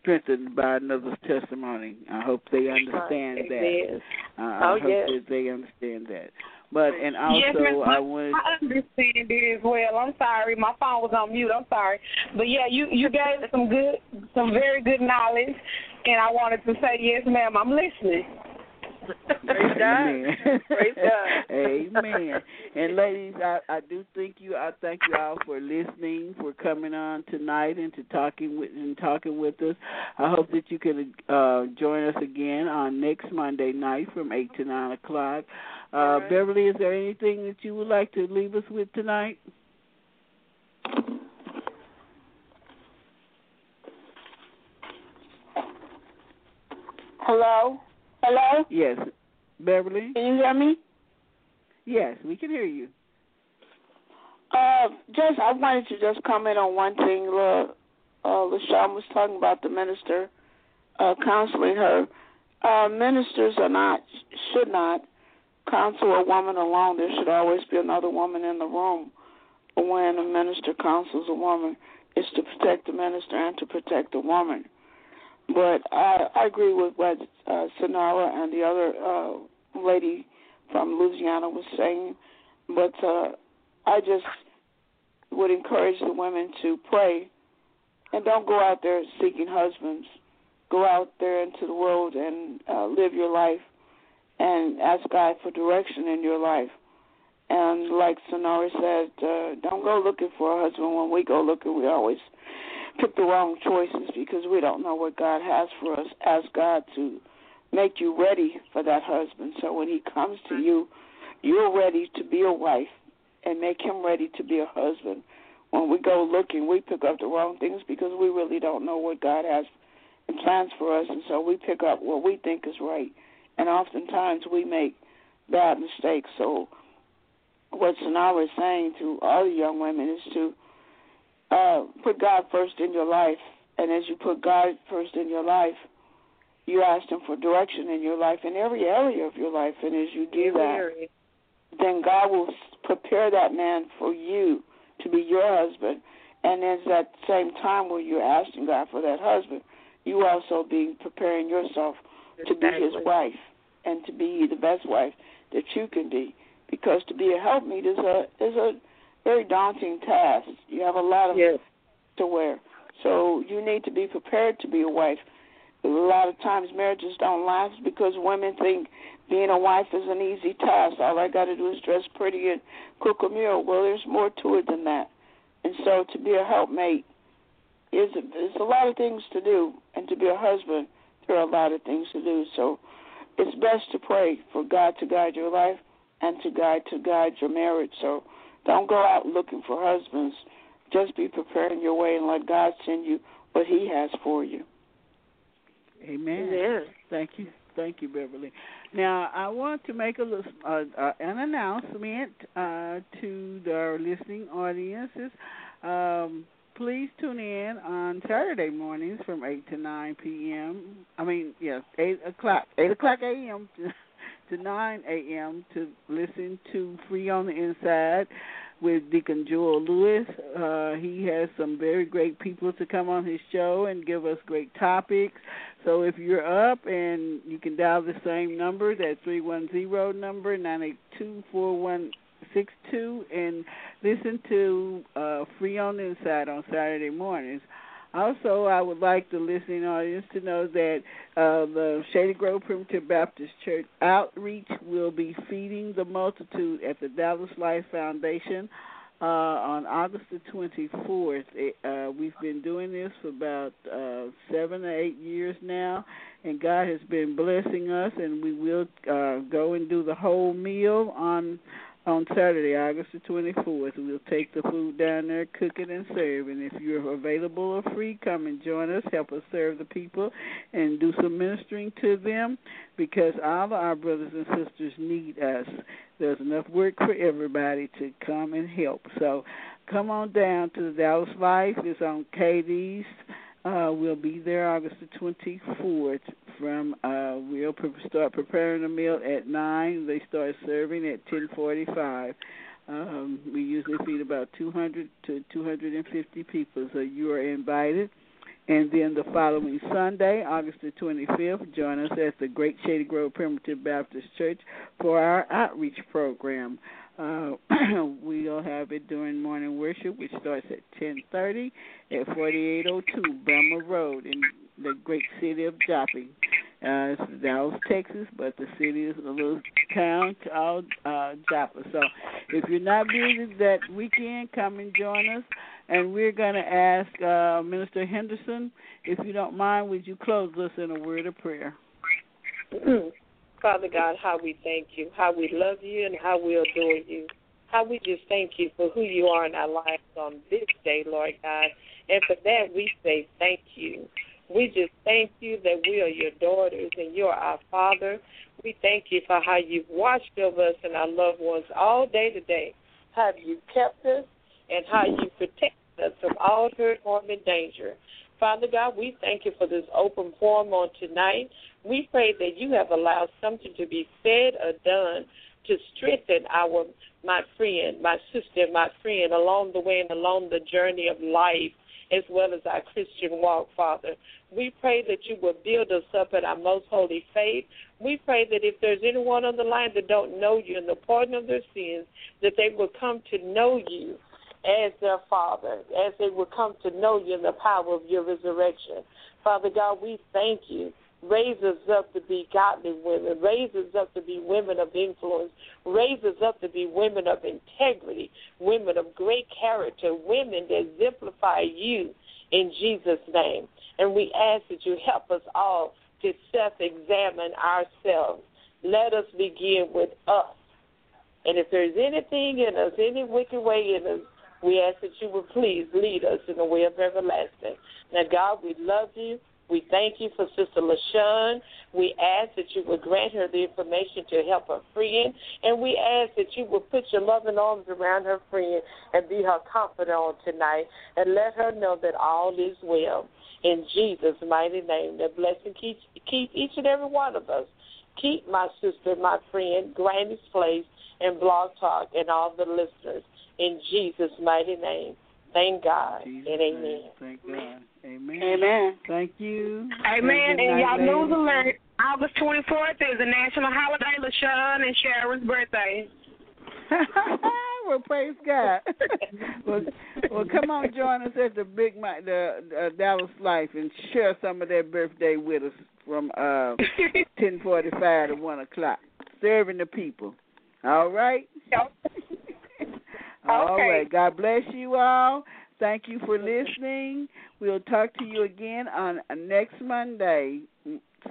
strengthened by another's testimony. I hope they understand that. Uh, I Oh, hope yes. that they understand that. But and also Miss I. I understand it as well. I'm sorry, my phone was on mute. I'm sorry, but yeah, you you gave some good, some very good knowledge, and I wanted to say yes, ma'am. I'm listening. Praise God. Amen. Praise God. Amen. And ladies, I, I do thank you. I thank you all for listening, for coming on tonight and to talking with and talking with us. I hope that you can uh, join us again on next Monday night from eight to nine o'clock. Uh, Beverly, is there anything that you would like to leave us with tonight? Hello? Hello? Yes, Beverly. Can you hear me? Yes, we can hear you. Uh, just I wanted to just comment on one thing. Uh, uh, LaShawn was talking about the minister uh, counseling her. Uh, ministers are not should not counsel a woman alone. There should always be another woman in the room when a minister counsels a woman. It's to protect the minister and to protect the woman. But I, I agree with what uh, Sonara and the other uh, lady from Louisiana was saying. But uh, I just would encourage the women to pray and don't go out there seeking husbands. Go out there into the world and uh, live your life and ask God for direction in your life. And like Sonara said, uh, don't go looking for a husband. When we go looking, we always pick the wrong choices because we don't know what God has for us. Ask God to make you ready for that husband. So when he comes to you, you're ready to be a wife and make him ready to be a husband. When we go looking, we pick up the wrong things because we really don't know what God has in plans for us, and so we pick up what we think is right. And oftentimes we make bad mistakes. So what Sonara is saying to all the young women is to uh, put God first in your life, and as you put God first in your life, you ask Him for direction in your life in every area of your life, and as you do that, then God will s- prepare that man for you to be your husband. And at that same time when you're asking God for that husband, you also be preparing yourself to be his wife and to be the best wife that you can be. Because to be a helpmeet is a is a very daunting task. You have a lot of Yes. to wear. So you need to be prepared to be a wife. A lot of times marriages don't last because women think being a wife is an easy task. All I got to do is dress pretty and cook a meal. Well, there's more to it than that. And so to be a helpmate is is a lot of things to do, and to be a husband there are a lot of things to do. So it's best to pray for God to guide your life and to guide to guide your marriage. So don't go out looking for husbands. Just be preparing your way and let God send you what He has for you. Amen. Yes. Thank you. Thank you, Beverly. Now, I want to make a lis- uh, uh, an announcement uh, to our listening audiences. Um, please tune in on Saturday mornings from 8 to 9 p.m. I mean, yes, 8 o'clock, 8 o'clock a.m. to, to 9 a.m. to listen to Free on the Inside with Deacon Joel Lewis. Uh, he has some very great people to come on his show and give us great topics. So if you're up and you can dial the same number, that 310 number, 982 4162, and listen to uh, Free on the Inside on Saturday mornings. Also, I would like the listening audience to know that uh, the Shady Grove Primitive Baptist Church outreach will be feeding the multitude at the Dallas Life Foundation uh, on August the 24th. It, uh, we've been doing this for about uh, seven or eight years now, and God has been blessing us, and we will uh, go and do the whole meal on on Saturday, August the 24th. We'll take the food down there, cook it, and serve. And if you're available or free, come and join us. Help us serve the people and do some ministering to them because all of our brothers and sisters need us. There's enough work for everybody to come and help. So come on down to the Dallas Life. It's on Cadiz. Uh, we'll be there August the 24th. From uh, we'll pre- start preparing the meal at nine. They start serving at 10:45. Um, we usually feed about 200 to 250 people, so you are invited. And then the following Sunday, August the 25th, join us at the Great Shady Grove Primitive Baptist Church for our outreach program. Uh, we'll have it during morning worship, which starts at 10:30 at 4802 Belma Road in the great city of Joplin. Uh, it's Dallas, Texas, but the city is a little town called uh, Joplin. So if you're not busy that weekend, come and join us. And we're going to ask uh, Minister Henderson, if you don't mind, would you close us in a word of prayer? Father God, how we thank you, how we love you, and how we adore you. How we just thank you for who you are in our lives on this day, Lord God. And for that, we say thank you. We just thank you that we are your daughters and you're our Father. We thank you for how you've watched over us and our loved ones all day today. How you kept us and how you protected us from all hurt, harm, and danger. Father God, we thank you for this open forum on tonight. We pray that you have allowed something to be said or done to strengthen our my friend, my sister, my friend along the way and along the journey of life as well as our Christian walk, Father. We pray that you will build us up in our most holy faith. We pray that if there's anyone on the line that don't know you and the pardon of their sins, that they will come to know you as their Father, as they will come to know you in the power of your resurrection. Father God, we thank you Raise us up to be godly women. Raise us up to be women of influence. Raise us up to be women of integrity, women of great character, women that exemplify you in Jesus' name. And we ask that you help us all to self examine ourselves. Let us begin with us. And if there's anything in us, any wicked way in us, we ask that you would please lead us in the way of everlasting. Now, God, we love you. We thank you for Sister LaShawn. We ask that you would grant her the information to help her friend. And we ask that you would put your loving arms around her friend and be her confidant tonight and let her know that all is well. In Jesus' mighty name, that blessing keep, keep each and every one of us. Keep my sister, my friend, Granny's Place, and Blog Talk, and all the listeners. In Jesus' mighty name. Thank God Jesus and amen. Thank God. Amen. Amen. Thank you. Amen. Good And night, y'all ladies. news alert. August 24th is a national holiday, LaShawn and Sharon's birthday. well, praise God. well, well, come on, join us at the Big Mi- the uh, Dallas Life and share some of their birthday with us from uh, ten forty-five to one o'clock, serving the people. All right. All Okay. right. God bless you all. Thank you for listening. We'll talk to you again on uh, next Monday,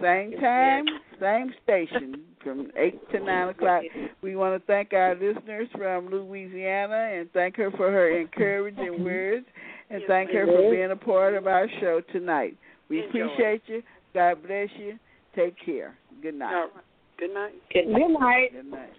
same time, same station, from eight to nine o'clock. We want to thank our listeners from Louisiana and thank her for her encouraging words and thank her for being a part of our show tonight. We appreciate you. God bless you. Take care. Good night. Good night. Good night. Good night. Good night.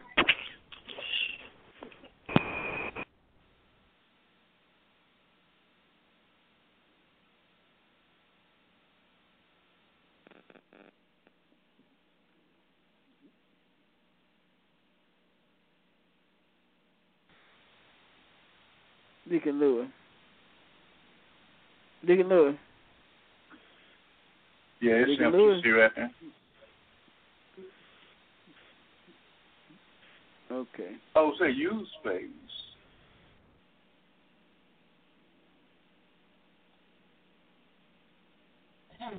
Deacon Lewis. Deacon Lewis. Yeah, it's Deacon empty. Lewis. See right there. Okay. Oh, say use space. Hmm.